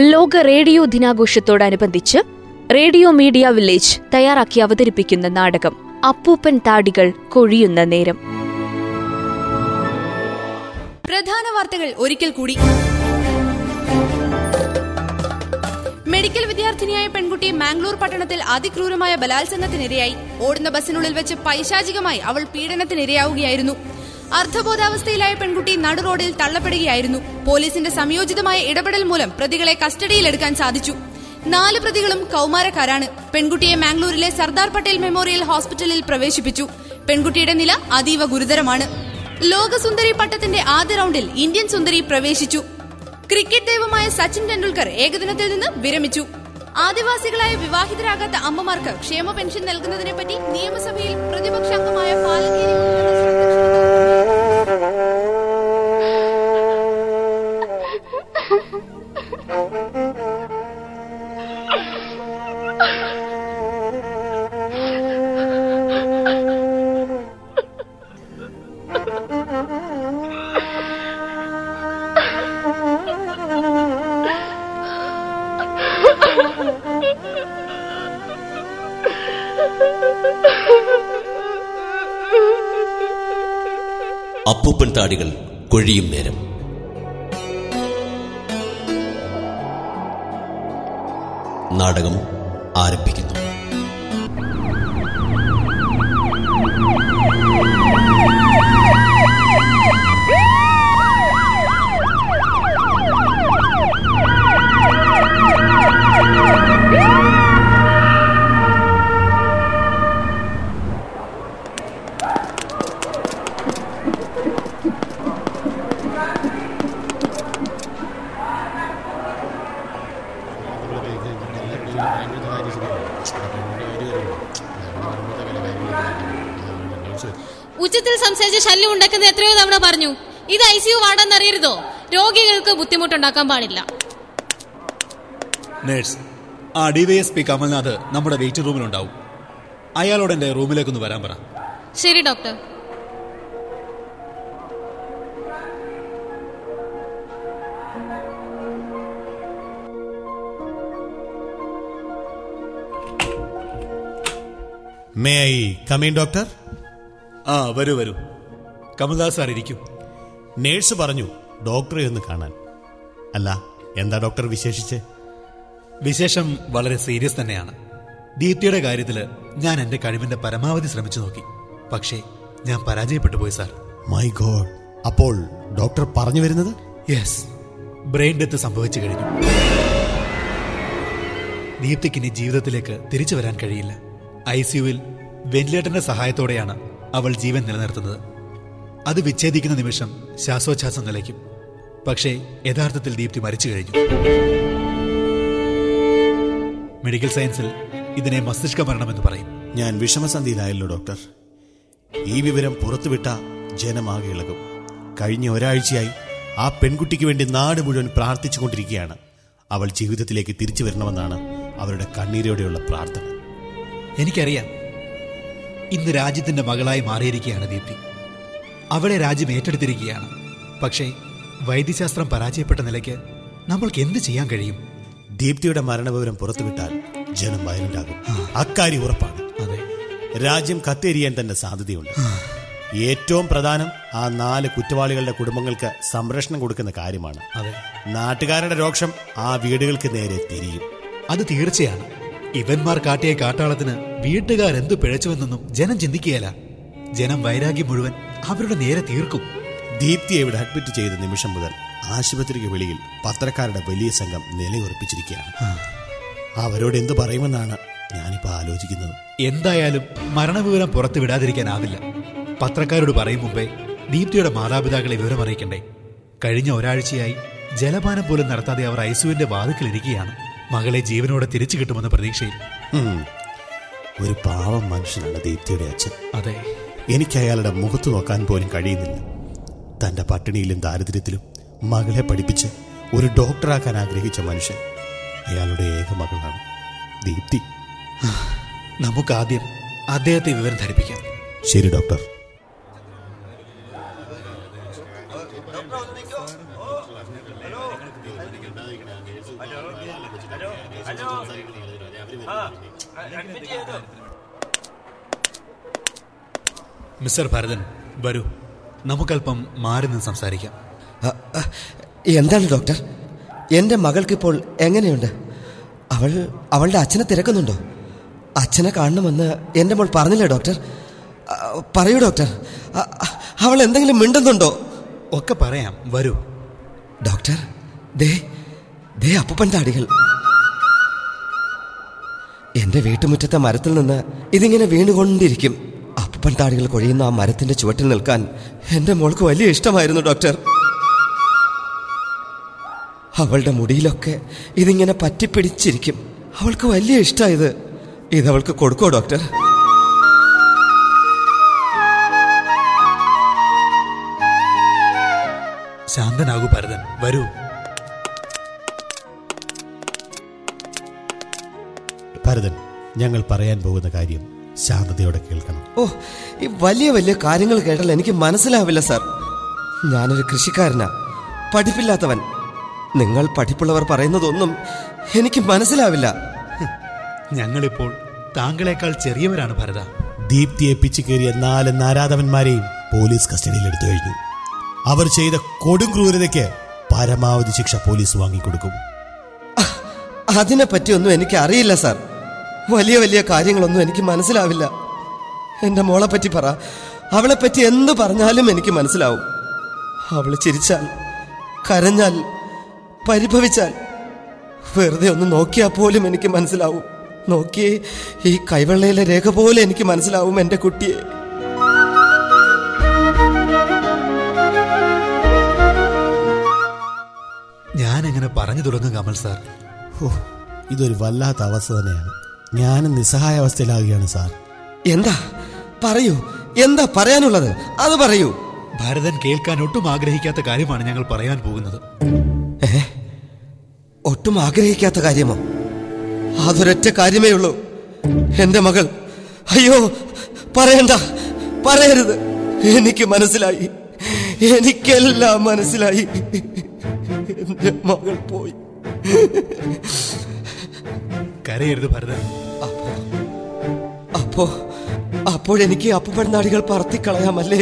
ലോക റേഡിയോ ദിനാഘോഷത്തോടനുബന്ധിച്ച് radio media village തയ്യാറാക്കി അവതരിപ്പിക്കുന്ന നാടകം അപ്പൂപ്പൻ താടികൾ കൊഴിയുന്ന നേരം. പ്രധാന വാർത്തകൾ ഒരിക്കൽ കൂടി. മെഡിക്കൽ വിദ്യാർത്ഥിനിയായ പെൺകുട്ടി മാംഗ്ലൂർ പട്ടണത്തിൽ അതിക്രൂരമായ ബലാത്സംഗത്തിനിരയായി. ഓടുന്ന ബസ്സിനുള്ളിൽ വെച്ച് പൈശാചികമായി അവൾ പീഡനത്തിനിരയാവുകയായിരുന്നു. അർദ്ധബോധാവസ്ഥയിലായ പെൺകുട്ടി നടുറോഡിൽ തള്ളപ്പെടുകയായിരുന്നു. പോലീസിന്റെ സംയോജിതമായ ഇടപെടൽ മൂലം പ്രതികളെ കസ്റ്റഡിയിലെടുക്കാൻ സാധിച്ചു. നാല് പ്രതികളും കൗമാരക്കാരാണ്. പെൺകുട്ടിയെ മാംഗ്ലൂരിലെ സർദാർ പട്ടേൽ മെമ്മോറിയൽ ഹോസ്പിറ്റലിൽ പ്രവേശിപ്പിച്ചു. പെൺകുട്ടിയുടെ നില അതീവ ഗുരുതരമാണ്. ലോകസുന്ദരി പട്ടത്തിന്റെ ആദ്യ റൗണ്ടിൽ ഇന്ത്യൻ സുന്ദരി പ്രവേശിച്ചു. ക്രിക്കറ്റ് ദൈവമായ സച്ചിൻ ടെണ്ടുൽക്കർ ഏകദിനത്തിൽ നിന്ന് വിരമിച്ചു. ആദിവാസികളായ വിവാഹിതരാകാത്ത അമ്മമാർക്ക് ക്ഷേമ പെൻഷൻ നൽകുന്നതിനെപ്പറ്റി നിയമസഭയിൽ പ്രതിപക്ഷ അപ്പൂപ്പൻ കൊഴിയും നേരം. നാടകം ബുദ്ധിമുട്ടുണ്ടാക്കാൻ പാടില്ല. നേഴ്സ് ആ ഡിവൈഎസ്പി കമൽനാഥ് നമ്മുടെ വെയിറ്റിംഗ് റൂമിലുണ്ടാവും അയാളോട് എന്റെ റൂമിലേക്കൊന്ന് വരാൻ പറ. ശരി doctor may I come in doctor ആ വരൂ വരൂ. കമൽദാസ് സാർ ഇരിക്കും. നേഴ്സ് പറഞ്ഞു ഡോക്ടറെ ഒന്ന് കാണാൻ. അല്ല എന്താ ഡോക്ടർ വിശേഷിച്ച്? വിശേഷം വളരെ സീരിയസ് തന്നെയാണ്. ദീപ്തിയുടെ കാര്യത്തിൽ ഞാൻ എന്റെ കഴിവിന്റെ പരമാവധി ശ്രമിച്ചു നോക്കി. പക്ഷേ ഞാൻ പരാജയപ്പെട്ടു പോയി സാർ. മൈ ഗോഡ് അപ്പോൾ ഡോക്ടർ പറഞ്ഞു വരുന്നത്? യെസ് ബ്രെയിൻ ഡെത്ത് സംഭവിച്ചു കഴിഞ്ഞു. ദീപ്തിക്ക് ഇനി ജീവിതത്തിലേക്ക് തിരിച്ചു വരാൻ കഴിയില്ല. ഐ സിയുവിൽ വെന്റിലേറ്ററിന്റെ സഹായത്തോടെയാണ് അവൾ ജീവൻ നിലനിർത്തുന്നത്. അത് വിച്ഛേദിക്കുന്ന നിമിഷം ശ്വാസോച്ഛ്വാസം നിലയ്ക്കും. പക്ഷേ യഥാർത്ഥത്തിൽ ദീപ്തി മരിച്ചു കഴിഞ്ഞു. മെഡിക്കൽ സയൻസിൽ ഇതിനെ മസ്തിഷ്ക മരണമെന്ന് പറയും. ഞാൻ വിഷമസന്ധിയിലായല്ലോ ഡോക്ടർ. ഈ വിവരം പുറത്തുവിട്ട ജനമാകെ ഇളകും. കഴിഞ്ഞ ഒരാഴ്ചയായി ആ പെൺകുട്ടിക്ക് വേണ്ടി നാട് മുഴുവൻ പ്രാർത്ഥിച്ചുകൊണ്ടിരിക്കുകയാണ്. അവൾ ജീവിതത്തിലേക്ക് തിരിച്ചു വരണമെന്നാണ് അവരുടെ കണ്ണീരോടെയുള്ള പ്രാർത്ഥന. എനിക്കറിയാം. ഇന്ന് രാജ്യത്തിന്റെ മകളായി മാറിയിരിക്കുകയാണ് ദീപ്തി. അവളെ രാജ്യം ഏറ്റെടുത്തിരിക്കുകയാണ്. പക്ഷേ വൈദ്യശാസ്ത്രം പരാജയപ്പെട്ട നിലയ്ക്ക് നമ്മൾക്ക് എന്ത് ചെയ്യാൻ കഴിയും? ദീപ്തിയുടെ മരണവിവരം പുറത്തുവിട്ടാൽ ജനം വയലുണ്ടാകും അക്കാര്യം ഉറപ്പാണ്. അതെ. രാജ്യം കത്തെരിയാൻ തന്നെ സാധ്യതയുണ്ട്. ഏറ്റവും പ്രധാനം ആ നാല് കുറ്റവാളികളുടെ കുടുംബങ്ങൾക്ക് സംരക്ഷണം കൊടുക്കുന്ന കാര്യമാണ്. നാട്ടുകാരുടെ രോക്ഷം ആ വീടുകൾക്ക് നേരെ തിരിയും. അത് തീർച്ചയാണ്. ഇവന്മാർ കാട്ടിയ കാട്ടാളത്തിന് വീട്ടുകാരെന്തു പിഴച്ചുവെന്നൊന്നും ജനം ചിന്തിക്കുകയല്ല. ജനം വൈരാഗ്യം മുഴുവൻ അവരുടെ നേരെ തീർക്കും. ദീപ്തിയെ ഇവിടെ അഡ്മിറ്റ് ചെയ്ത നിമിഷം മുതൽ ആശുപത്രിക്ക് വെളിയിൽ പത്രക്കാരുടെ വലിയ സംഘം നിലയുറപ്പിച്ചിരിക്കുകയാണ്. അവരോട് എന്തു പറയുമെന്നാണ് ഞാനിപ്പോ ആലോചിക്കുന്നത്. എന്തായാലും മരണവിവരം പുറത്തു വിടാതിരിക്കാനാവില്ല. പത്രക്കാരോട് പറയും മുമ്പേ ദീപ്തിയുടെ മാതാപിതാക്കളെ വിവരം അറിയിക്കണ്ടേ. കഴിഞ്ഞ ഒരാഴ്ചയായി ജലപാനം പോലും നടത്താതെ അവർ ഐസുവിന്റെ വാതുക്കളിരിക്കുകയാണ് മകളെ ജീവനോടെ തിരിച്ചു കിട്ടുമെന്ന പ്രതീക്ഷയിൽ. ഒരു പാവം മനുഷ്യനാണ് ദീപ്തിയുടെ അച്ഛൻ. അതെ. എനിക്ക് അയാളുടെ മുഖത്ത് നോക്കാൻ പോലും കഴിയുന്നില്ല. തന്റെ പട്ടിണിയിലും ദാരിദ്ര്യത്തിലും മകളെ പഠിപ്പിച്ച് ഒരു ഡോക്ടറാക്കാൻ ആഗ്രഹിച്ച മനുഷ്യൻ അയാളുടെ ഏക മകളാണ് ദീപ്തി. നമുക്കാദ്യം അദ്ദേഹത്തെ വിവരം ധരിപ്പിക്കാം. ശരി ഡോക്ടർ. മിസ്റ്റർ ഭരതൻ വരൂ. നമുക്കല്പം മാറി നിന്ന് സംസാരിക്കാം. എന്താണ് ഡോക്ടർ? എന്റെ മകൾക്കിപ്പോൾ എങ്ങനെയുണ്ട്? അവൾ അവളുടെ അച്ഛനെ തിരക്കുന്നുണ്ടോ? അച്ഛനെ കാണണമെന്ന് എന്റെ മോൾ പറഞ്ഞില്ലേ ഡോക്ടർ? പറയൂ ഡോക്ടർ. അവൾ എന്തെങ്കിലും മിണ്ടുന്നുണ്ടോ? ഒക്കെ പറയാം. വരൂ. ഡോക്ടർ ദേ ദേ അപ്പൂപ്പൻ താടികൾ. എന്റെ വീട്ടുമുറ്റത്തെ മരത്തിൽ നിന്ന് ഇതിങ്ങനെ വീണുകൊണ്ടിരിക്കും. അപ്പൂപ്പൻ താടികൾ കൊഴിയുന്ന ആ മരത്തിന്റെ ചുവട്ടിൽ നിൽക്കാൻ എന്റെ മോൾക്ക് വലിയ ഇഷ്ടമായിരുന്നു ഡോക്ടർ. അവളുടെ മുടിയിലൊക്കെ ഇതിങ്ങനെ പറ്റിപ്പിടിച്ചിരിക്കും. അവൾക്ക് വലിയ ഇഷ്ടമായത് ഇതവൾക്ക് കൊടുക്കോ ഡോക്ടർ? ശാന്തനാകൂ ഭരതൻ. വരൂ. ഭരതൻ ഞങ്ങൾ പറയാൻ പോകുന്ന കാര്യം ശാന്തതയോടെ കേൾക്കണം. ഓ ഈ വലിയ വലിയ കാര്യങ്ങൾ കേട്ടാൽ എനിക്ക് മനസ്സിലാവില്ല സാർ. ഞാനൊരു കൃഷിക്കാരനാ. പഠിപ്പില്ലാത്തവൻ. നിങ്ങൾ പഠിപ്പുള്ളവർ പറയുന്നതൊന്നും എനിക്ക് മനസ്സിലാവില്ല. ഞങ്ങളിപ്പോൾ താങ്കളെക്കാൾ ചെറിയവരാണ് ഭരത. ദീപ്തിയെ പിച്ചു കയറിയ നാല് നാരാധവന്മാരെയും പോലീസ് കസ്റ്റഡിയിൽ എടുത്തു കഴിഞ്ഞു. അവർ ചെയ്ത കൊടും ക്രൂരതയ്ക്ക് പരമാവധി ശിക്ഷ പോലീസ് വാങ്ങിക്കൊടുക്കും. അതിനെപ്പറ്റിയൊന്നും എനിക്ക് അറിയില്ല സാർ. വലിയ വലിയ കാര്യങ്ങളൊന്നും എനിക്ക് മനസ്സിലാവില്ല. എന്റെ മോളെ പറ്റി പറ. അവളെ പറ്റി എന്ത് പറഞ്ഞാലും എനിക്ക് മനസ്സിലാവും. അവൾ ചിരിച്ചാൽ കരഞ്ഞാൽ പരിഭവിച്ചാൽ വെറുതെ ഒന്ന് നോക്കിയാൽ പോലും എനിക്ക് മനസ്സിലാവും. നോക്കിയേ ഈ കൈവെള്ളയിലെ രേഖ പോലെ എനിക്ക് മനസ്സിലാവും എന്റെ കുട്ടിയെ. ഞാൻ എങ്ങനെ പറഞ്ഞു തുടങ്ങും കമൽ സാർ. ഓ ഇതൊരു വല്ലാത്ത അവസ്ഥ തന്നെയാണ്. ഞാനും നിസ്സഹായ അവസ്ഥയിലാവുകയാണ് സാർ. എന്താ? പറയൂ. എന്താ പറയാനുള്ളത്? അത് പറയൂ. ഭരതൻ കേൾക്കാൻ ഒട്ടും ആഗ്രഹിക്കാത്ത കാര്യമാണ് ഞങ്ങൾ പറയാൻ പോകുന്നത്. ഒട്ടും ആഗ്രഹിക്കാത്ത കാര്യമോ? അതൊരൊറ്റ കാര്യമേ ഉള്ളൂ. എന്റെ മകൾ. അയ്യോ പറയണ്ട. പറയരുത്. എനിക്ക് മനസ്സിലായി. എനിക്കെല്ലാം മനസ്സിലായി. എന്റെ മകൾ പോയി. കരയരുത് ഭരതൻ. അപ്പോ അപ്പോഴെനിക്ക് അപ്പുപ്പൻ താടികൾ പറത്തിക്കളയാമല്ലേ?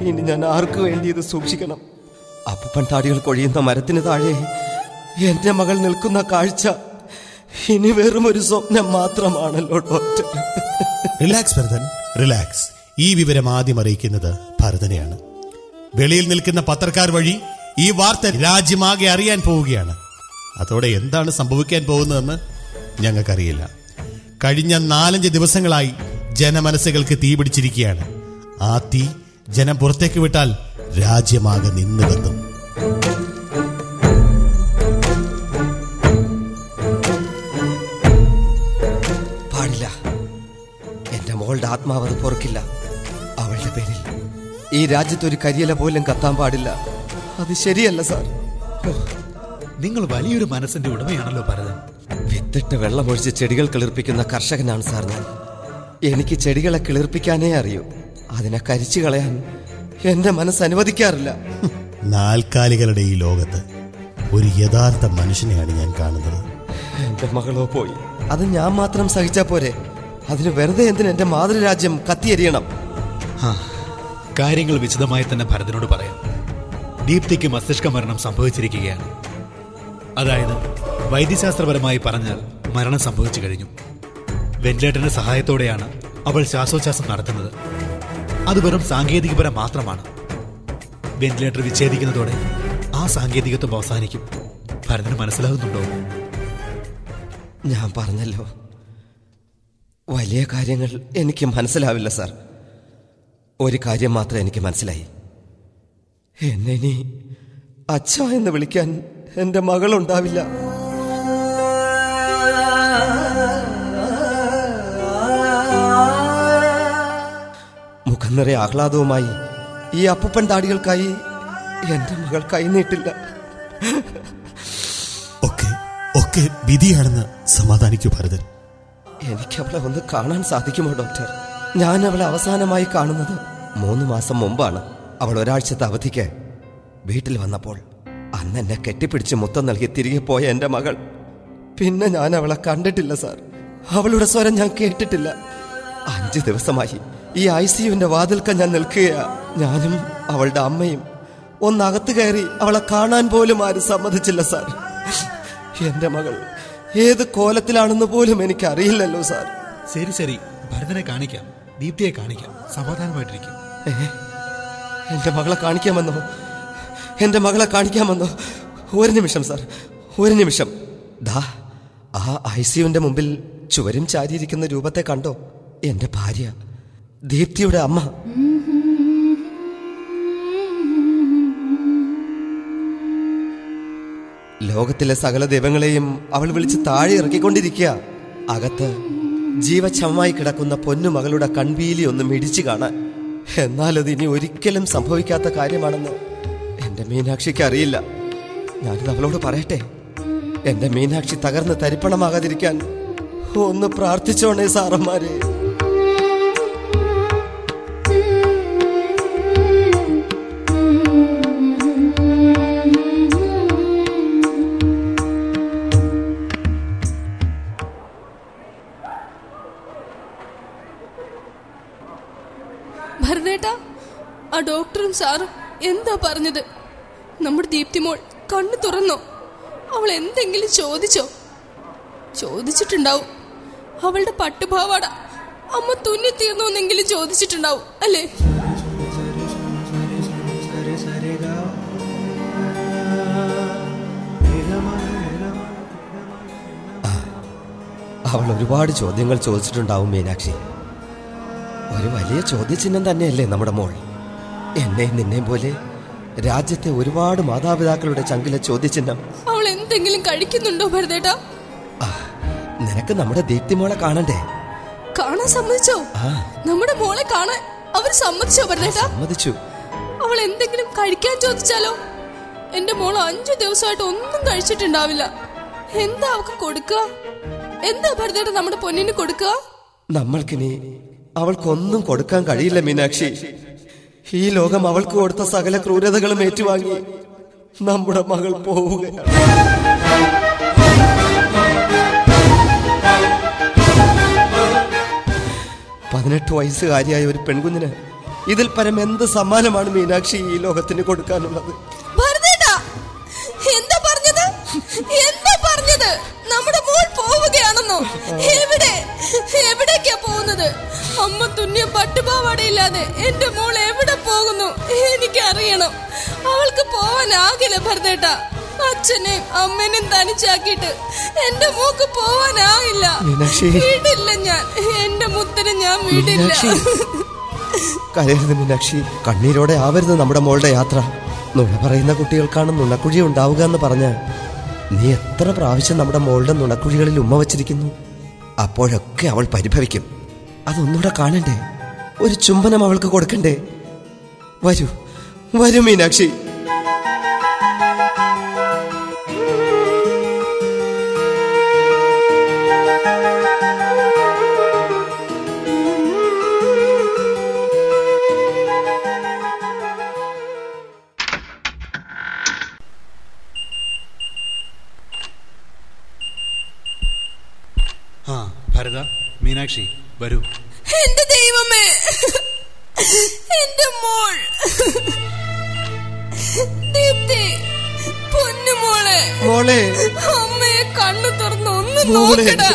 ഇനി ഞാൻ ആർക്കു വേണ്ടി ഇത് സൂക്ഷിക്കണം? അപ്പുപ്പൻ കൊഴിയുന്ന മരത്തിന് താഴെ എന്റെ മകൾ നിൽക്കുന്ന കാഴ്ച ഇനി വെറും ഒരു സ്വപ്നം മാത്രമാണല്ലോ ഡോക്ടർ. റിലാക്സ് ഭരതൻ. റിലാക്സ് ഈ വിവരം ആദ്യം അറിയിക്കുന്നത് ഭരതനെയാണ്. വെളിയിൽ നിൽക്കുന്ന പത്രക്കാർ വഴി ഈ വാർത്ത രാജ്യമാകെ അറിയാൻ പോവുകയാണ്. അതോടെ എന്താണ് സംഭവിക്കാൻ പോകുന്നതെന്ന് ഞങ്ങൾക്കറിയില്ല. കഴിഞ്ഞ നാലഞ്ച് ദിവസങ്ങളായി ജനമനസ്സുകൾക്ക് തീ പിടിച്ചിരിക്കുകയാണ്. ആ തീ ജനം പുറത്തേക്ക് വിട്ടാൽ രാജ്യമാകെ നിന്ന് കത്തും. പാടില്ല. എന്റെ മോളുടെ ആത്മാവ് അത് പൊറുക്കില്ല. അവളുടെ പേരിൽ ഈ രാജ്യത്ത് ഒരു കരിയില പോലും കത്താൻ പാടില്ല. അത് ശരിയല്ല സാർ. നിങ്ങൾ വലിയൊരു മനസ്സിന്റെ ഉടമയാണല്ലോ ഭരതൻ. വിത്തിട്ട് വെള്ളമൊഴിച്ച് ചെടികൾ കിളിർപ്പിക്കുന്ന കർഷകനാണ് സാർ ഞാൻ. എനിക്ക് ചെടികളെ കിളിർപ്പിക്കാനേ അറിയൂ. അതിനെ കരിച്ചു കളയാൻ എന്റെ മനസ്സ് അനുവദിക്കാറില്ല. നാൽക്കാലികളുടെ ഈ ലോകത്ത് ഒരു യഥാർത്ഥ മനുഷ്യനെയാണ് ഞാൻ കാണുന്നത്. എന്റെ മകളോ പോയി. അത് ഞാൻ മാത്രം സഹിച്ചാ പോരെ. അതിന് വെറുതെ എന്തിന് എന്റെ മാതൃരാജ്യം കത്തിയെരിയണം? ആ, കാര്യങ്ങൾ വിശദമായി തന്നെ ഭരതനോട് പറയാം. ദീപ്തിക്ക് മസ്തിഷ്ക മരണം സംഭവിച്ചിരിക്കുകയാണ്. അതായത് വൈദ്യശാസ്ത്രപരമായി പറഞ്ഞാൽ മരണം സംഭവിച്ചു കഴിഞ്ഞു. വെന്റിലേറ്ററിന്റെ സഹായത്തോടെയാണ് അവൾ ശ്വാസോച്ഛ്വാസം നടത്തുന്നത്. അത് വെറും സാങ്കേതികപരം മാത്രമാണ്. വെന്റിലേറ്റർ വിച്ഛേദിക്കുന്നതോടെ ആ സാങ്കേതികത്വം അവസാനിക്കും. ഭരതന് മനസ്സിലാകുന്നുണ്ടോ ഞാൻ പറഞ്ഞല്ലോ. വലിയ കാര്യങ്ങൾ എനിക്ക് മനസ്സിലാവില്ല സാർ. ഒരു കാര്യം മാത്രം എനിക്ക് മനസ്സിലായി. എന്നെ അച്ഛ എന്ന് വിളിക്കാൻ എന്റെ മകളുണ്ടാവില്ല. മുഖം നിറയെ ആഹ്ലാദവുമായി ഈ അപ്പൂപ്പൻ താടികൾക്കായി എന്റെ മകൾ കൈനീട്ടില്ല. ഒക്കെ ഒക്കെ വിധിയാണെന്ന് സമാധാനിക്കൂ ഭരതൻ. എനിക്ക് അവളെ ഒന്ന് കാണാൻ സാധിക്കുമോ ഡോക്ടർ? ഞാൻ അവളെ അവസാനമായി കാണുന്നത് മൂന്ന് മാസം മുമ്പാണ്. അവൾ ഒരാഴ്ചത്തെ അവധിക്ക് വീട്ടിൽ വന്നപ്പോൾ അന്ന് എന്നെ കെട്ടിപ്പിടിച്ച് മുത്തം നൽകി തിരികെ പോയ എന്റെ മകൾ. പിന്നെ ഞാൻ അവളെ കണ്ടിട്ടില്ല സാർ. അവളുടെ സ്വരം ഞാൻ കേട്ടിട്ടില്ല. അഞ്ച് ദിവസമായി. ഈ ഐ സിയുവിന്റെ വാതിൽക്ക ഞാൻ നിൽക്കുകയാ. ഞാനും അവളുടെ അമ്മയും. ഒന്നകത്ത് കയറി അവളെ കാണാൻ പോലും ആരും സമ്മതിച്ചില്ല സാർ. എന്റെ മകൾ ഏത് കോലത്തിലാണെന്ന് പോലും എനിക്ക് അറിയില്ലല്ലോ സാർ. ശരി ശരി. ഭരതനെ കാണിക്കാം. ദീപ്തിയെ കാണിക്കാം. സമാധാനമായിട്ടിരിക്കും. എന്റെ മകളെ കാണിക്കാമെന്നോ? എന്റെ മകളെ കാണിക്കാമെന്നോ? ഒരു നിമിഷം സാർ. ഒരു നിമിഷം. ദാ ആ ഐ സിയുവിന്റെ മുമ്പിൽ ചുവരും ചാരിയിരിക്കുന്ന രൂപത്തെ കണ്ടോ? എന്റെ ഭാര്യ. ദീപ്തിയുടെ അമ്മ. ലോകത്തിലെ സകല ദൈവങ്ങളെയും അവൾ വിളിച്ച് താഴെ ഇറക്കിക്കൊണ്ടിരിക്കുക. അകത്ത് ജീവച്ഛമമായി കിടക്കുന്ന പൊന്നുമകളുടെ കൺവീലി ഒന്ന് മിടിച്ചു കാണാൻ. എന്നാൽ അത് ഇനി ഒരിക്കലും സംഭവിക്കാത്ത കാര്യമാണെന്ന് എന്റെ മീനാക്ഷിക്ക് അറിയില്ല. ഞാനിത് അവളോട് പറയട്ടെ? എന്റെ മീനാക്ഷി തകർന്ന് തരിപ്പണമാകാതിരിക്കാൻ ഒന്ന് പ്രാർത്ഥിച്ചോണേ സാറന്മാരെ. എന്താ പറഞ്ഞത്? നമ്മുടെ ദീപ്തിമോൾ കണ്ണു തുറന്നോ? അവൾ എന്തെങ്കിലും ചോദിച്ചോ? ചോദിച്ചിട്ടുണ്ടാവും. അവളുടെ പട്ടുപാവാട അമ്മ തുന്നി തീർന്നോന്നെങ്കിലും ചോദിച്ചിട്ടുണ്ടാവും അല്ലേ? അവൾ ഒരുപാട് ചോദ്യങ്ങൾ ചോദിച്ചിട്ടുണ്ടാവും മീനാക്ഷി. ഒരു വലിയ ചോദ്യചിഹ്നം തന്നെയല്ലേ നമ്മുടെ മോൾ. എന്നെയും നിന്നെ പോലെ രാജ്യത്തെ ഒരുപാട് മാതാപിതാക്കളുടെ ചങ്കിലെ ചോദ്യചിഹ്നം. അവൾ എന്തെങ്കിലും കഴിക്കുന്നുണ്ടോ ഭരതേട്ട? നിനക്ക് നമ്മുടെ ദീപ്തി മോളെ കാണണ്ടേ? കാണാൻ സമ്മതിച്ചോ? നമ്മുടെ മോളെ കാണാൻ അവർ സമ്മതിച്ചോ ഭരതേട്ട? സമ്മതിച്ചു. അവൾ എന്തെങ്കിലും കഴിക്കാൻ ചോദിച്ചാലോ? എന്റെ മോൾ അഞ്ചു ദിവസമായിട്ട് ഒന്നും കഴിച്ചിട്ടുണ്ടാവില്ല. എന്താ അവക്ക് കൊടുക്കുക? എന്താ ഭരതേട്ട നമ്മുടെ പൊന്നിന് കൊടുക്കുക? നമ്മൾക്കിനി അവൾക്കൊന്നും കൊടുക്കാൻ കഴിയില്ല മീനാക്ഷി. ഈ ലോകം അവൾക്ക് കൊടുത്ത സകല ക്രൂരതകളും ഏറ്റുവാങ്ങി നമ്മുടെ മകൾ പോവുകയാണ്. പതിനെട്ട് വയസ്സുകാരിയായ ഒരു പെൺകുഞ്ഞിന് ഇതിൽ പരം എന്ത് സമ്മാനമാണ് മീനാക്ഷി ഈ ലോകത്തിന് കൊടുക്കാനുള്ളത്? എന്താ പറഞ്ഞത്? എന്താ പറഞ്ഞത്? നമ്മുടെ മോൾ പോവുകയാണെന്നോ എവിടെ? എവിടേക്കാ പോകുന്നത്? അമ്മ തുന്നിയ പട്ടുപാവാടയില്ലാതെ എന്റെ മോൾ എവിടെ പോകുന്നു? എനിക്ക് അറിയണം അവൾക്ക് പോവാനാകില്ല ഭരതേട്ടാ. അച്ഛനെയും അമ്മേനെയും തനിച്ചാക്കിയിട്ട് എന്റെ മോക്ക് പോവാനാകില്ല. വീടില്ല ഞാൻ. എന്റെ മുത്തിനെ ഞാൻ വിടില്ല. കരയരുത് മീനാക്ഷി. കണ്ണീരോടെ ആവരുത് നമ്മുടെ മോളുടെ യാത്ര. നുണ പറയുന്ന കുട്ടികൾക്കാണ് നുണക്കുഴി ഉണ്ടാവുക എന്ന് പറഞ്ഞ് നീ എത്ര പ്രാവശ്യം നമ്മുടെ മോളുടെ നുണക്കുഴികളിൽ ഉമ്മ വച്ചിരിക്കുന്നു? അപ്പോഴൊക്കെ അവൾ പരിഭവിക്കും. അതൊന്നുകൂടെ കാണണ്ടേ? ഒരു ചുംബനം അവൾക്ക് കൊടുക്കണ്ടേ? വരൂ വരൂ മീനാക്ഷി. മീനാക്ഷി വരൂ. എന്റെ ദൈവമേ എന്റെ മോൾ. ദീപ്തി പൊന്നുമോളെ മോളെ. അമ്മയെ കണ്ണു തുറന്ന് ഒന്ന് നോക്കട നോക്കടാ.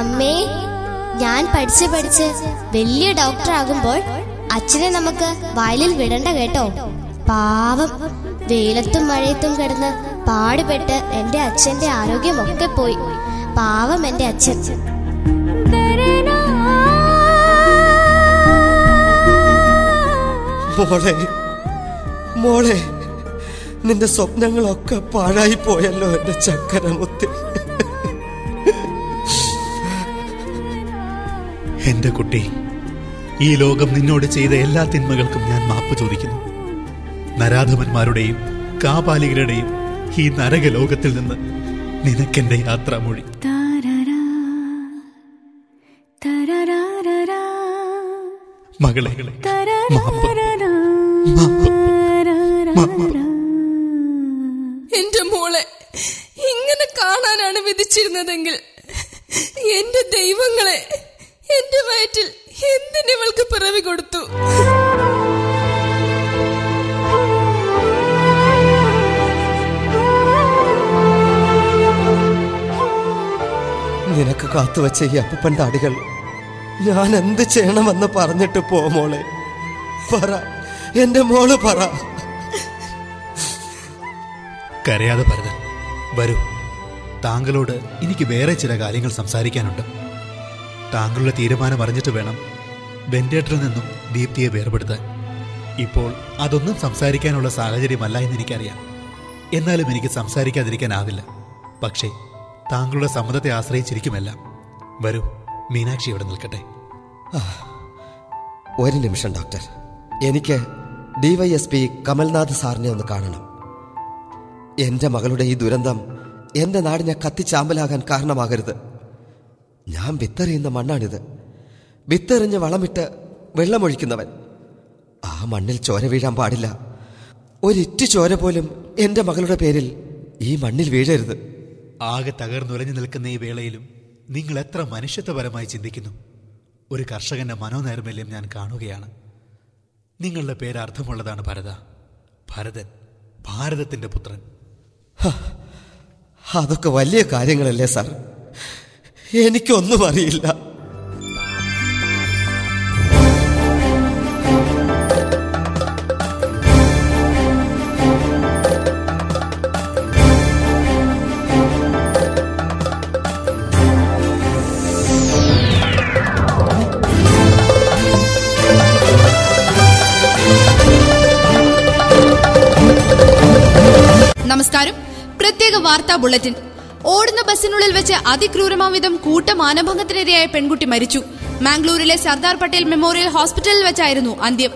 അമ്മേ ഞാൻ പഠിച്ച് പഠിച്ച് വലിയ ഡോക്ടർ ആകുമ്പോൾ അച്ഛനെ നമുക്ക് വയലിൽ വിടണ്ട കേട്ടോ. പാവം. വെയിലത്തും മഴയത്തും കിടന്ന് പാടുപെട്ട് എന്റെ അച്ഛന്റെ ആരോഗ്യമൊക്കെ പോയി. പാവം എന്റെ അച്ഛൻ. മോളെ മോളെ നിന്റെ സ്വപ്നങ്ങളൊക്കെ പാഴായി പോയല്ലോ എന്റെ ചക്കരമുത്തി. എന്റെ കുട്ടി ഈ ലോകം നിന്നോട് ചെയ്ത എല്ലാ തിന്മകൾക്കും ഞാൻ മാപ്പ് ചോദിക്കുന്നു. നരാധവന്മാരുടെയും കാപാലികരുടെയും ഈ നരക ലോകത്തിൽ നിന്ന് നിനക്കെന്റെ യാത്രാമൊഴി. മകളെ. എന്റെ മോളെ ഇങ്ങനെ കാണാനാണ് വിധിച്ചിരുന്നതെങ്കിൽ എന്റെ ദൈവങ്ങളെ എന്റെ വയറ്റിൽ എന്തിനിവൾക്ക് പിറവി കൊടുത്തു? നിനക്ക് കാത്തുവച്ച ഈ അപ്പൻ താടികൾ ഞാൻ എന്ത് ചെയ്യണമെന്ന് പറഞ്ഞിട്ട് പോ മോളെ. പറ. എന്റെ മോൾ പറ. കരയാതെ ഭരതൻ വരൂ. താങ്കളോട് എനിക്ക് വേറെ ചില കാര്യങ്ങൾ സംസാരിക്കാനുണ്ട്. താങ്കളുടെ തീരുമാനം അറിഞ്ഞിട്ട് വേണം വെന്റിലേറ്ററിൽ നിന്നും ദീപ്തിയെ വേർപെടുത്താൻ. ഇപ്പോൾ അതൊന്നും സംസാരിക്കാനുള്ള സാഹചര്യമല്ല എന്ന് എനിക്കറിയാം. എന്നാലും എനിക്ക് സംസാരിക്കാതിരിക്കാനാവില്ല പക്ഷേ താങ്കളുടെ സമ്മതത്തെ ആശ്രയിച്ചിരിക്കുമല്ല. വരൂ മീനാക്ഷി ഇവിടെ നിൽക്കട്ടെ. ഒരു നിമിഷം ഡോക്ടർ. എനിക്ക് ഡിവൈഎസ്പി കമൽനാഥ് സാറിനെ ഒന്ന് കാണണം. എന്റെ മകളുടെ ഈ ദുരന്തം എന്റെ നാടിനെ കത്തിച്ചാമ്പലാകാൻ കാരണമാകരുത്. ഞാൻ വിത്തെറിയുന്ന മണ്ണാണിത്. വിത്തെറിഞ്ഞ് വളമിട്ട് വെള്ളമൊഴിക്കുന്നവൻ. ആ മണ്ണിൽ ചോര വീഴാൻ പാടില്ല. ഒരിറ്റു ചോര പോലും എന്റെ മകളുടെ പേരിൽ ഈ മണ്ണിൽ വീഴരുത്. ആകെ തകർന്നുലഞ്ഞു നിൽക്കുന്ന ഈ വേളയിലും നിങ്ങൾ എത്ര മനുഷ്യത്വപരമായി ചിന്തിക്കുന്നു? ഒരു കർഷകന്റെ മനോനൈർമല്യം ഞാൻ കാണുകയാണ്. നിങ്ങളുടെ പേര് അർത്ഥമുള്ളതാണ് ഭരത. ഭരതൻ ഭാരതത്തിന്റെ പുത്രൻ. അതൊക്കെ വലിയ കാര്യങ്ങളല്ലേ സാർ. എനിക്കൊന്നും അറിയില്ല. നമസ്കാരം. പ്രത്യേക വാർത്താ ബുള്ളറ്റിൻ. ഓടുന്ന ബസ്സിനുള്ളിൽ വെച്ച് അതിക്രൂരമാവിധം കൂട്ടമാനഭംഗത്തിനിരയായ പെൺകുട്ടി മരിച്ചു. മാംഗ്ലൂരിലെ സർദാർ പട്ടേൽ മെമ്മോറിയൽ ഹോസ്പിറ്റലിൽ വെച്ചായിരുന്നു അന്ത്യം.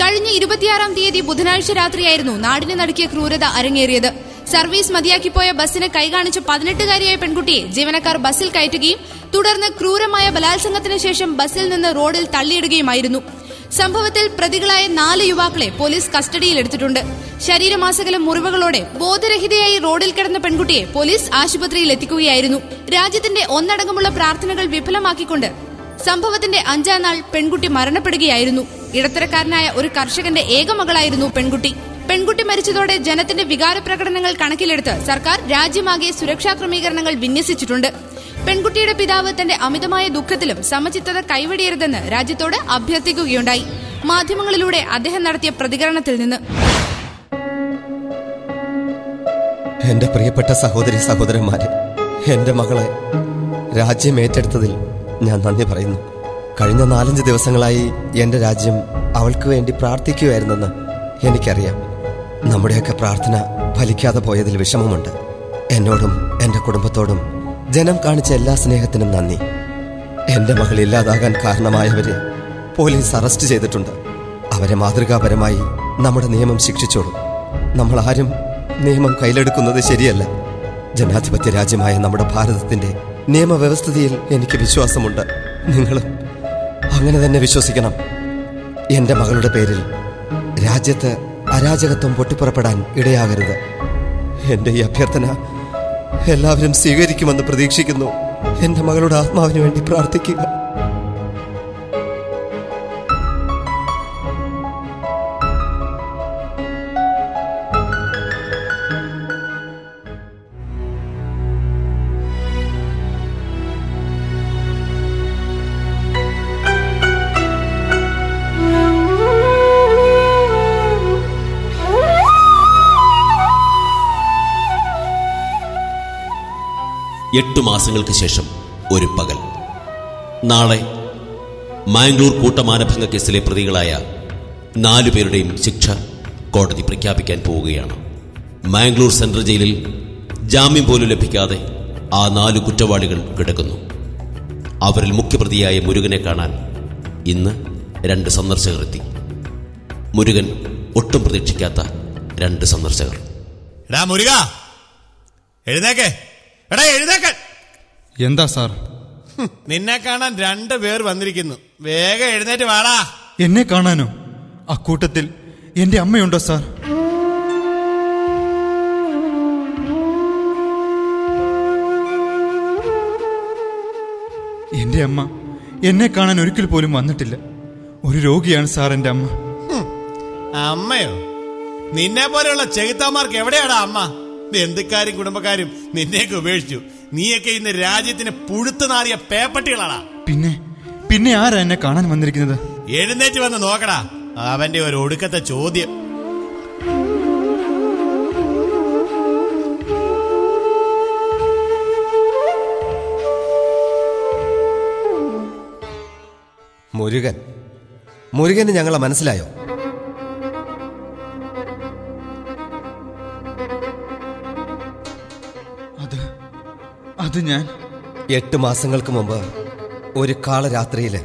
കഴിഞ്ഞ ഇരുപത്തിയാറാം തീയതി ബുധനാഴ്ച രാത്രിയായിരുന്നു നാടിനെ നടുക്കിയ ക്രൂരത അരങ്ങേറിയത്. സർവീസ് മതിയാക്കിപ്പോയ ബസ്സിന് കൈകാണിച്ച പതിനെട്ടുകാരിയായ പെൺകുട്ടിയെ ജീവനക്കാർ ബസ്സിൽ കയറ്റുകയും തുടർന്ന് ക്രൂരമായ ബലാത്സംഗത്തിന് ശേഷം ബസ്സിൽ നിന്ന് റോഡിൽ തള്ളിയിടുകയുമായിരുന്നു. സംഭവത്തിൽ പ്രതികളായ നാല് യുവാക്കളെ പോലീസ് കസ്റ്റഡിയിലെടുത്തിട്ടുണ്ട് ശരീരമാസകലം മുറിവുകളോടെ ബോധരഹിതയായി റോഡിൽ കിടന്ന പെൺകുട്ടിയെ പോലീസ് ആശുപത്രിയിൽ എത്തിക്കുകയായിരുന്നു. രാജ്യത്തിന്റെ ഒന്നടങ്കമുള്ള പ്രാർത്ഥനകൾ വിഫലമാക്കിക്കൊണ്ട് സംഭവത്തിന്റെ അഞ്ചാം നാൾ പെൺകുട്ടി മരണപ്പെടുകയായിരുന്നു. ഇടത്തരക്കാരനായ ഒരു കർഷകന്റെ ഏകമകളായിരുന്നു പെൺകുട്ടി. പെൺകുട്ടി മരിച്ചതോടെ ജനത്തിന്റെ വികാര പ്രകടനങ്ങൾ കണക്കിലെടുത്ത് സർക്കാർ രാജ്യമാകെ സുരക്ഷാ ക്രമീകരണങ്ങൾ വിന്യസിച്ചിട്ടുണ്ട്. പെൺകുട്ടിയുടെ പിതാവ് തന്റെ അമിതമായ ദുഃഖത്തിലും സമചിത്തത കൈവടിയരുതെന്ന് രാജ്യത്തോട് അഭ്യർത്ഥിക്കുകയുണ്ടായി. മാധ്യമങ്ങളിലൂടെ അദ്ദേഹം നടത്തിയ പ്രതികരണത്തിൽ നിന്ന്. എന്റെ പ്രിയപ്പെട്ട സഹോദരി സഹോദരന്മാരെ എന്റെ മകളെ രാജ്യം ഏറ്റെടുത്തതിൽ ഞാൻ നന്ദി പറയുന്നു. കഴിഞ്ഞ നാലഞ്ച് ദിവസങ്ങളായി എന്റെ രാജ്യം അവൾക്ക് വേണ്ടി പ്രാർത്ഥിക്കുകയായിരുന്നെന്ന് എനിക്കറിയാം. നമ്മുടെയൊക്കെ പ്രാർത്ഥന ഫലിക്കാതെ പോയതിൽ വിഷമമുണ്ട്. എന്നോടും എന്റെ കുടുംബത്തോടും ജനം കാണിച്ച എല്ലാ സ്നേഹത്തിനും നന്ദി. എന്റെ മകൾ ഇല്ലാതാകാൻ കാരണമായവരെ പോലീസ് അറസ്റ്റ് ചെയ്തിട്ടുണ്ട്. അവരെ മാതൃകാപരമായി നമ്മുടെ നിയമം ശിക്ഷിച്ചോളും. നമ്മൾ ആരും നിയമം കയ്യിലെടുക്കുന്നത് ശരിയല്ല. ജനാധിപത്യ രാജ്യമായ നമ്മുടെ ഭാരതത്തിന്റെ നിയമവ്യവസ്ഥിതിയിൽ എനിക്ക് വിശ്വാസമുണ്ട്. നിങ്ങളും അങ്ങനെ തന്നെ വിശ്വസിക്കണം. എന്റെ മകളുടെ പേരിൽ രാജ്യത്ത് അരാജകത്വം പൊട്ടിപ്പുറപ്പെടാൻ ഇടയാകരുത്. എന്റെ ഈ അഭ്യർത്ഥന എല്ലാവരും സ്വീകരിക്കുമെന്ന് പ്രതീക്ഷിക്കുന്നു. എന്റെ മകളുടെ ആത്മാവിന് വേണ്ടി പ്രാർത്ഥിക്കുക. എട്ടു മാസങ്ങൾക്ക് ശേഷം ഒരു പകൽ. നാളെ മാംഗ്ലൂർ കൂട്ടമാനഭംഗ കേസിലെ പ്രതികളായ നാലു പേരുടെയും ശിക്ഷ കോടതി പ്രഖ്യാപിക്കാൻ പോവുകയാണ്. മാംഗ്ലൂർ സെൻട്രൽ ജയിലിൽ ജാമ്യം പോലും ലഭിക്കാതെ ആ നാലു കുറ്റവാളികൾ കിടക്കുന്നു. അവരിൽ മുഖ്യപ്രതിയായ മുരുകനെ കാണാൻ ഇന്ന് രണ്ട് സന്ദർശകർ എത്തി. മുരുകൻ ഒട്ടും പ്രതീക്ഷിക്കാത്ത രണ്ട് സന്ദർശകർ. എഴുന്നേക്ക് എടാ എഴുന്നേക്കാൻ. എന്താ സാർ? നിന്നെ കാണാൻ രണ്ടു പേർ വന്നിരിക്കുന്നു. വേഗം എഴുന്നേറ്റ് വാടാ. എന്നെ കാണാനോ? അക്കൂട്ടത്തിൽ എന്റെ അമ്മയുണ്ടോ സാർ? എന്റെ അമ്മ എന്നെ കാണാൻ ഒരിക്കൽ പോലും വന്നിട്ടില്ല. ഒരു രോഗിയാണ് സാർ എന്റെ അമ്മ. അമ്മയോ? നിന്നെ പോലെയുള്ള ചെകുത്താമാർക്ക് എവിടെയാടാ അമ്മ? ബന്ധുക്കാരും കുടുംബക്കാരും നിന്നെയൊക്കെ ഉപേക്ഷിച്ചു. നീയൊക്കെ ഇന്ന് രാജ്യത്തിന് പുഴുത്തു നാറിയ പേപ്പട്ടികളാടാ. പിന്നെ പിന്നെ ആരാ എന്നെ കാണാൻ വന്നിരിക്കുന്നത്? എഴുന്നേറ്റ് വന്ന് നോക്കടാ. അവന്റെ ഒരു ഒടുക്കത്തെ ചോദ്യം. മുരുകൻ. മുരുകന് ഞങ്ങളെ മനസ്സിലായോ? അത് ഞാൻ. എട്ട് മാസങ്ങൾക്ക് മുമ്പ് ഒരു കാളരാത്രിയിൽ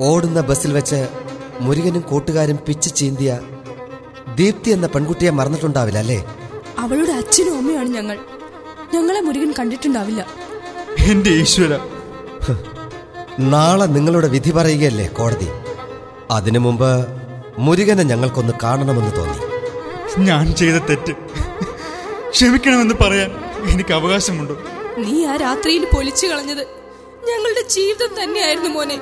ഓടുന്ന ബസ്സിൽ വെച്ച് മുരുകനും കൂട്ടുകാരും പിച്ച് ചീന്തിയ ദീപ്തി എന്ന പെൺകുട്ടിയെ മറന്നിട്ടുണ്ടാവില്ല അല്ലേ? അവളുടെ അച്ഛനും അമ്മയാണ് ഞങ്ങൾ. ഞങ്ങളെ മുരുകൻ കണ്ടിട്ടുണ്ടാവില്ല. എന്റെ ഈശ്വര. നാളെ നിങ്ങളുടെ വിധി പറയുകയല്ലേ കോടതി? അതിനു മുമ്പ് മുരുകനെ ഞങ്ങൾക്കൊന്ന് കാണണമെന്ന് തോന്നി. ഞാൻ ചെയ്ത തെറ്റ്. ക്ഷമിക്കണമെന്ന് പറയാൻ എനിക്ക് അവകാശമുണ്ടോ? നീ ആ രാത്രിയിൽ പൊലിച്ചു കളഞ്ഞത്. ഞങ്ങളുടെ ജീവിതം തന്നെയായിരുന്നു മോനെ.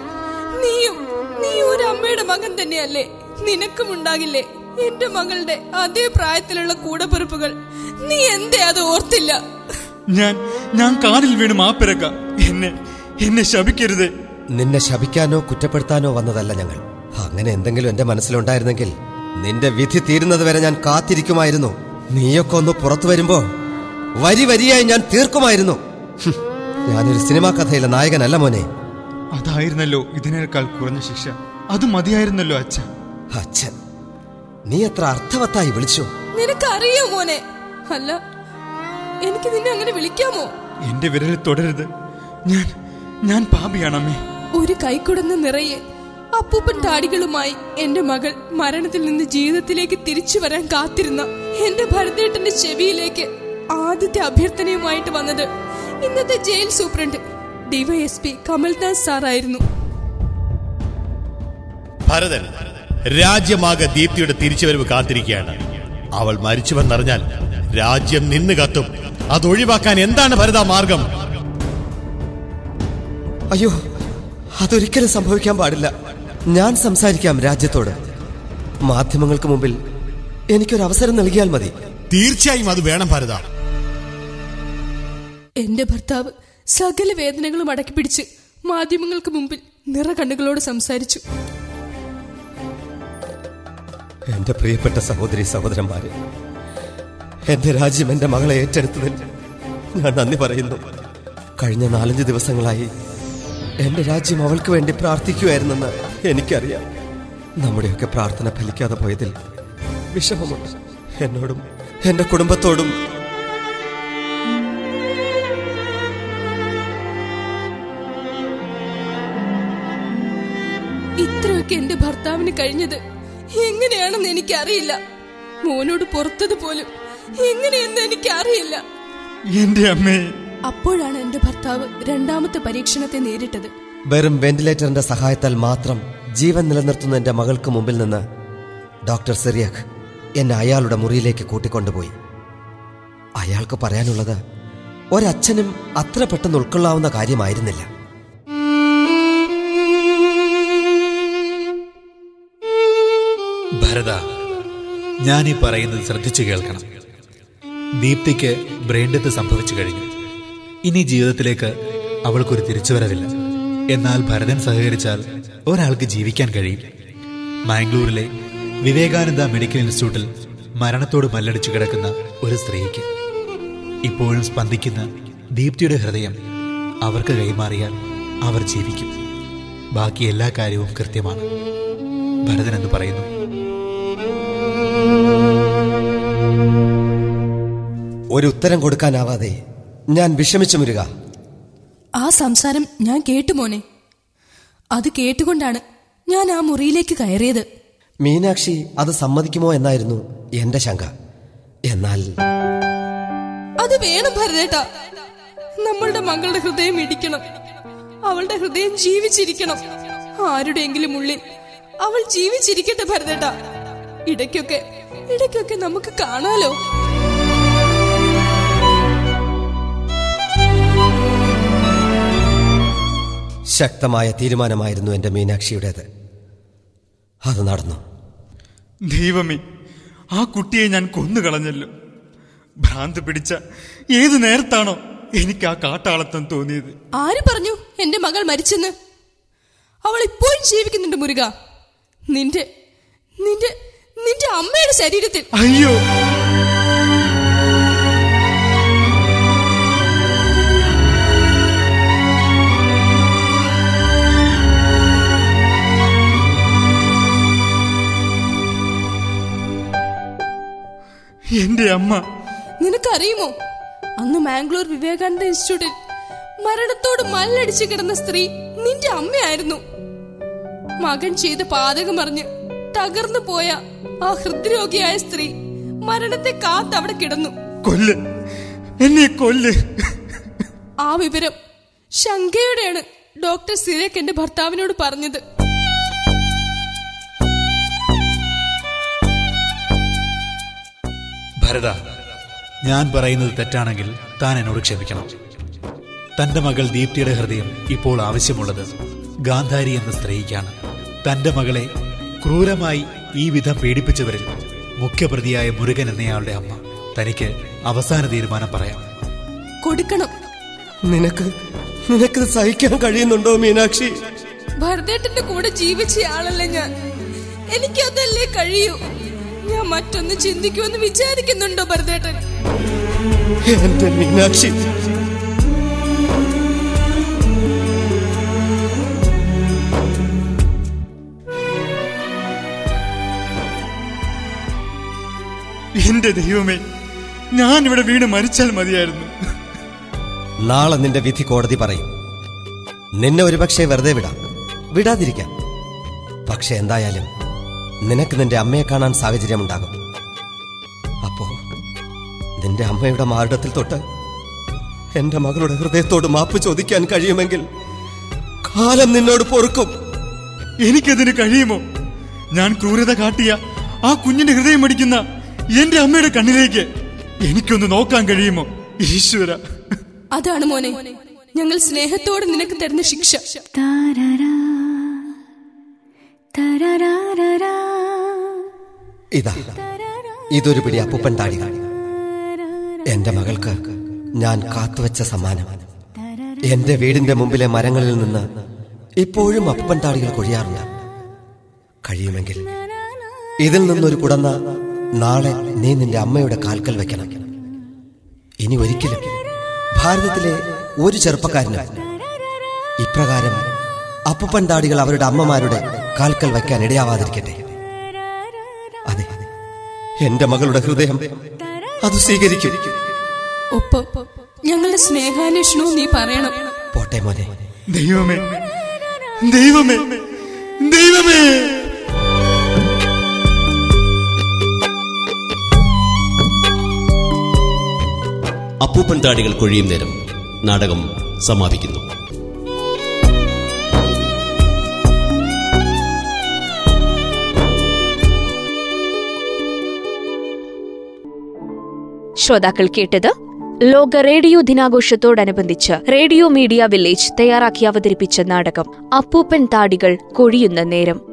നീയും നീ ഒരു അമ്മയുടെ മകൻ തന്നെയല്ലേ? നിനക്കും ഉണ്ടാകില്ലേ എന്റെ മകളുടെ അതേ പ്രായത്തിലുള്ള കൂടപ്പിറപ്പുകൾ? നീ എന്തേ അത് ഓർത്തില്ല? ഞാൻ ഞാൻ കാലിൽ വീണ് മാപ്പിരക്ക എന്നെ എന്നെ ശപിക്കരുത്. നിന്നെ ശപിക്കാനോ കുറ്റപ്പെടുത്താനോ വന്നതല്ല ഞങ്ങൾ. അങ്ങനെ എന്തെങ്കിലും എന്റെ മനസ്സിലുണ്ടായിരുന്നെങ്കിൽ നിന്റെ വിധി തീരുന്നത് വരെ ഞാൻ കാത്തിരിക്കുമായിരുന്നു. നീയൊക്കെ ഒന്ന് പുറത്തു വരുമ്പോ വരി വരിയായി ഞാൻ തീർക്കുമായിരുന്നു. ഞാനൊരു സിനിമാ കഥയിലെ നായകനല്ല മോനെ. അതായിരുന്നല്ലോ ഇതിനേക്കാൾ കുറഞ്ഞ ശിക്ഷ. അത് മതിയായിരുന്നല്ലോ അച്ഛൻ അച്ഛൻ നീ എത്ര അർത്ഥവത്തായി വിളിച്ചു? നിനക്കറിയോ മോനെ? അല്ല എനിക്ക് നിന്നെ അങ്ങനെ വിളിക്കാമോ? എന്റെ വിരലിൽ തുടരുത്. ഞാൻ ഞാൻ പാപിയാണ് പാപിയാണമ്മേ. ഒരു കൈക്കുടന്ന് നിറയെ അപ്പൂപ്പൻ താടികളുമായി എന്റെ മകൾ മരണത്തിൽ നിന്ന് ജീവിതത്തിലേക്ക് തിരിച്ചു വരാൻ കാത്തിരുന്ന എന്റെ ഭരതേട്ടന്റെ ചെവിയിലേക്ക് ആദ്യത്തെ അഭ്യർത്ഥനയുമായിട്ട് വന്നത് ഇന്നത്തെ ജയിൽ സൂപ്രണ്ട് ഡിവൈഎസ്പി കമൽദാസ് സാറായിരുന്നു. ഭരതൻ രാജ്യമാകെ ദീപ്തിയുടെ തിരിച്ചുവരവ് കാത്തിരിക്കുകയാണ്. അവൾ മരിച്ചുവെന്നറിഞ്ഞാൽ രാജ്യം നിന്ന് കത്തും. അതൊഴിവാക്കാൻ എന്താണ് ഭരത മാർഗം? അയ്യോ അതൊരിക്കലും സംഭവിക്കാൻ പാടില്ല. ഞാൻ സംസാരിക്കാം രാജ്യത്തോട്. മാധ്യമങ്ങൾക്ക് മുമ്പിൽ എനിക്കൊരു അവസരം നൽകിയാൽ മതി. തീർച്ചയായും അത് വേണം ഭരത. എന്റെ ഭർത്താവ് സകല വേദനകളും അടക്കി പിടിച്ച് മാധ്യമങ്ങൾക്ക് മുമ്പിൽ നിറകണ്ണുകളോട് സംസാരിച്ചു. എന്റെ പ്രിയപ്പെട്ട സഹോദരി സഹോദരന്മാരെ എന്റെ രാജ്യം എന്റെ മകളെ ഏറ്റെടുത്തതിൽ ഞാൻ നന്ദി പറയുന്നു. കഴിഞ്ഞ നാലഞ്ച് ദിവസങ്ങളായി എന്റെ രാജ്യം അവൾക്ക് വേണ്ടി പ്രാർത്ഥിക്കുമായിരുന്നെന്ന് എനിക്കറിയാം. നമ്മുടെയൊക്കെ പ്രാർത്ഥന ഫലിക്കാതെ പോയതിൽ വിഷമമുണ്ട്. എന്നോടും എന്റെ കുടുംബത്തോടും ഇത്രയൊക്കെ എന്റെ ഭർത്താവിന് കഴിഞ്ഞത്. എങ്ങനെയാണെന്ന് എനിക്കറിയില്ല. മോനോട് പുറത്തത് പോലും എങ്ങനെയെന്ന് എനിക്കറിയില്ല. എന്റെ അമ്മേ. അപ്പോഴാണ് എന്റെ ഭർത്താവ് രണ്ടാമത്തെ പരീക്ഷണത്തെ നേരിട്ടത്. വെറും വെന്റിലേറ്ററിന്റെ സഹായത്താൽ മാത്രം ജീവൻ നിലനിർത്തുന്ന എന്റെ മകൾക്ക് മുമ്പിൽ നിന്ന് ഡോക്ടർ സെറിയഖ് എന്നെ അയാളുടെ മുറിയിലേക്ക് കൂട്ടിക്കൊണ്ടുപോയി. അയാൾക്ക് പറയാനുള്ളത് ഒരച്ഛനും അത്ര പെട്ടെന്ന് ഉൾക്കൊള്ളാവുന്ന കാര്യമായിരുന്നില്ല. ഭരത ഈ പറയുന്നത് ശ്രദ്ധിച്ചു കേൾക്കണം. ദീപ്തിക്ക് ബ്രെയിൻ സംഭവിച്ചു കഴിഞ്ഞു. ഇനി ജീവിതത്തിലേക്ക് അവൾക്കൊരു തിരിച്ചുവരവില്ല. എന്നാൽ ഭരതൻ സഹകരിച്ചാൽ ഒരാൾക്ക് ജീവിക്കാൻ കഴിയും. മാംഗ്ലൂരിലെ വിവേകാനന്ദ മെഡിക്കൽ ഇൻസ്റ്റിറ്റ്യൂട്ടിൽ മരണത്തോട് മല്ലടിച്ചു കിടക്കുന്ന ഒരു സ്ത്രീക്ക്. ഇപ്പോഴും സ്പന്ദിക്കുന്ന ദീപ്തിയുടെ ഹൃദയം അവർക്ക് കൈമാറിയാൽ അവർ ജീവിക്കും. ബാക്കി എല്ലാ കാര്യവും കൃത്യമാണ്. ഭരതൻ എന്ന് പറയുന്നു. ഒരു ഉത്തരം കൊടുക്കാനാവാതെ ഞാൻ വിഷമിച്ചു മുരുക. ആ സംസാരം ഞാൻ കേട്ടു മോനെ. അത് കേട്ടുകൊണ്ടാണ് ഞാൻ ആ മുറിയിലേക്ക് കയറിയത്. മീനാക്ഷി അത് സമ്മതിക്കുമോ എന്നായിരുന്നു എന്റെ ശങ്ക. എന്നാൽ അത് വേണം ഭരതേട്ട. നമ്മളുടെ മകളുടെ ഹൃദയം ഇടിക്കണം. അവളുടെ ഹൃദയം ജീവിച്ചിരിക്കണം. ആരുടെയെങ്കിലും ഉള്ളിൽ അവൾ ജീവിച്ചിരിക്കട്ടെ ഭരതേട്ട. ഇടയ്ക്കൊക്കെ ഇടയ്ക്കൊക്കെ നമുക്ക് കാണാലോ. ശക്തമായ തീരുമാനമായിരുന്നു എന്റെ മീനാക്ഷിയുടേത്. അത് നടന്നു. ദൈവമേ ആ കുട്ടിയെ ഞാൻ കൊന്നുകളഞ്ഞല്ലോ. ഭ്രാന്ത് പിടിച്ച ഏത് നേരത്താണോ എനിക്ക് ആ കാട്ടാളത്തം തോന്നിയത്. ആര് പറഞ്ഞു എന്റെ മകൾ മരിച്ചെന്ന്? അവൾ ഇപ്പോഴും ജീവിക്കുന്നുണ്ട് മുരുക. നിന്റെ നിന്റെ നിന്റെ അമ്മയുടെ ശരീരത്തിൽ. അയ്യോ എന്റെ അമ്മ. നിനക്കറിയുമോ? അന്ന് മാംഗ്ലൂർ വിവേകാനന്ദ ഇൻസ്റ്റിറ്റ്യൂട്ടിൽ മരണത്തോട് മല്ലടിച്ചു കിടന്ന സ്ത്രീ നിന്റെ അമ്മയായിരുന്നു. മകൻ ചെയ്ത പാതകം അറിഞ്ഞ് തകർന്നു പോയ ആ ഹൃദ്രോഗിയായ സ്ത്രീ മരണത്തെ കാത്തവിടെ കിടന്നു. കൊല്ല്. എന്നെ കൊല്ല്. ആ വിവരം ശങ്കയുടെയാണ് ഡോക്ടർ സിരേഖ് എന്റെ ഭർത്താവിനോട് പറഞ്ഞത്. ഭരത ഞാൻ പറയുന്നത് തെറ്റാണെങ്കിൽ താൻ എന്നോട് ക്ഷമിക്കണം. തന്റെ മകൾ ദീപ്തിയുടെ ഹൃദയം ഇപ്പോൾ ആവശ്യമുള്ളത് ഗാന്ധാരി എന്ന സ്ത്രീക്കാണ്. തന്റെ മകളെ ക്രൂരമായി ഈ വിധം പീഡിപ്പിച്ചവരിൽ മുഖ്യപ്രതിയായ മുരുകൻ എന്നയാളുടെ അമ്മ. തനിക്ക് അവസാന തീരുമാനം പറയാം. കൊടുക്കണം. നിനക്ക് നിനക്ക് സഹിക്കാൻ കഴിയുന്നുണ്ടോ മീനാക്ഷി? ഭരതേട്ടന്റെ കൂടെ ജീവിച്ചയാളല്ലേ ഞാൻ? എനിക്കതല്ലേ കഴിയൂ? മറ്റൊന്ന് ചിന്തിക്കുമെന്ന് വിചാരിക്കുന്നുണ്ടോ ഭരതേട്ടൻ? എന്റെ മീനാക്ഷി. എന്റെ ദൈവമേ ഞാൻ ഇവിടെ വീണ് മരിച്ചാൽ മതിയായിരുന്നു. നാളെ നിന്റെ വിധി കോടതി പറയും. നിന്നെ ഒരുപക്ഷെ വെറുതെ വിടാം. വിടാതിരിക്കാം. പക്ഷെ എന്തായാലും നിനക്ക് നിന്റെ അമ്മയെ കാണാൻ സാഹചര്യമുണ്ടാകും. അപ്പോ നിന്റെ അമ്മയുടെ മാറിടത്തിൽ തൊട്ട് എന്റെ മകളുടെ ഹൃദയത്തോട് മാപ്പ് ചോദിക്കാൻ കഴിയുമെങ്കിൽ കാലം നിന്നോട് പൊറുക്കും. എനിക്കതിന് കഴിയുമോ? ഞാൻ ക്രൂരത കാട്ടിയ ആ കുഞ്ഞിന്റെ ഹൃദയം അടിക്കുന്ന എന്റെ അമ്മയുടെ കണ്ണിലേക്ക് എനിക്കൊന്ന് നോക്കാൻ കഴിയുമോ? ഈശ്വര. അതാണ് മോനെ ഞങ്ങൾ സ്നേഹത്തോടെ നിനക്ക് തരുന്ന ശിക്ഷ. ഇതാ ഇതൊരു പിടി അപ്പൂപ്പൻ താടികൾ. എന്റെ മകൾക്ക് ഞാൻ കാത്തുവച്ച സമ്മാനം. എന്റെ വീടിന്റെ മുമ്പിലെ മരങ്ങളിൽ നിന്ന് ഇപ്പോഴും അപ്പൂപ്പൻ താടികൾ കൊഴിയാറുണ്ട് കഴിയുമെങ്കിൽ ഇതിൽ നിന്നൊരു കുടന്ന നാളെ നീ നിന്റെ അമ്മയുടെ കാൽക്കൽ വെക്കണം. ഇനി ഒരിക്കലും ഭാരതത്തിലെ ഒരു ചെറുപ്പക്കാരനും ഇപ്രകാരം അപ്പൂപ്പൻ താടികൾ അവരുടെ അമ്മമാരുടെ കാൽക്കൽ വയ്ക്കാൻ ഇടയാവാതിരിക്കട്ടെ. അതെ എന്റെ മകളുടെ ഹൃദയം അത് സ്വീകരിക്കും. ഒപ്പം ഞങ്ങളുടെ സ്നേഹാന്വേഷണവും നീ പറയണം. പോട്ടെ മോനെ. ദൈവമേ ദൈവമേ ദൈവമേ. അപ്പൂപ്പൻ താടികൾ കൊഴിയും നേരം നാടകം സമാപിക്കുന്നു. ശ്രോതാക്കൾ കേട്ടത് ലോക റേഡിയോ ദിനാഘോഷത്തോടനുബന്ധിച്ച് റേഡിയോ മീഡിയ വില്ലേജ് തയ്യാറാക്കി അവതരിപ്പിച്ച നാടകം അപ്പൂപ്പൻ താടികൾ കൊഴിയുന്ന നേരം.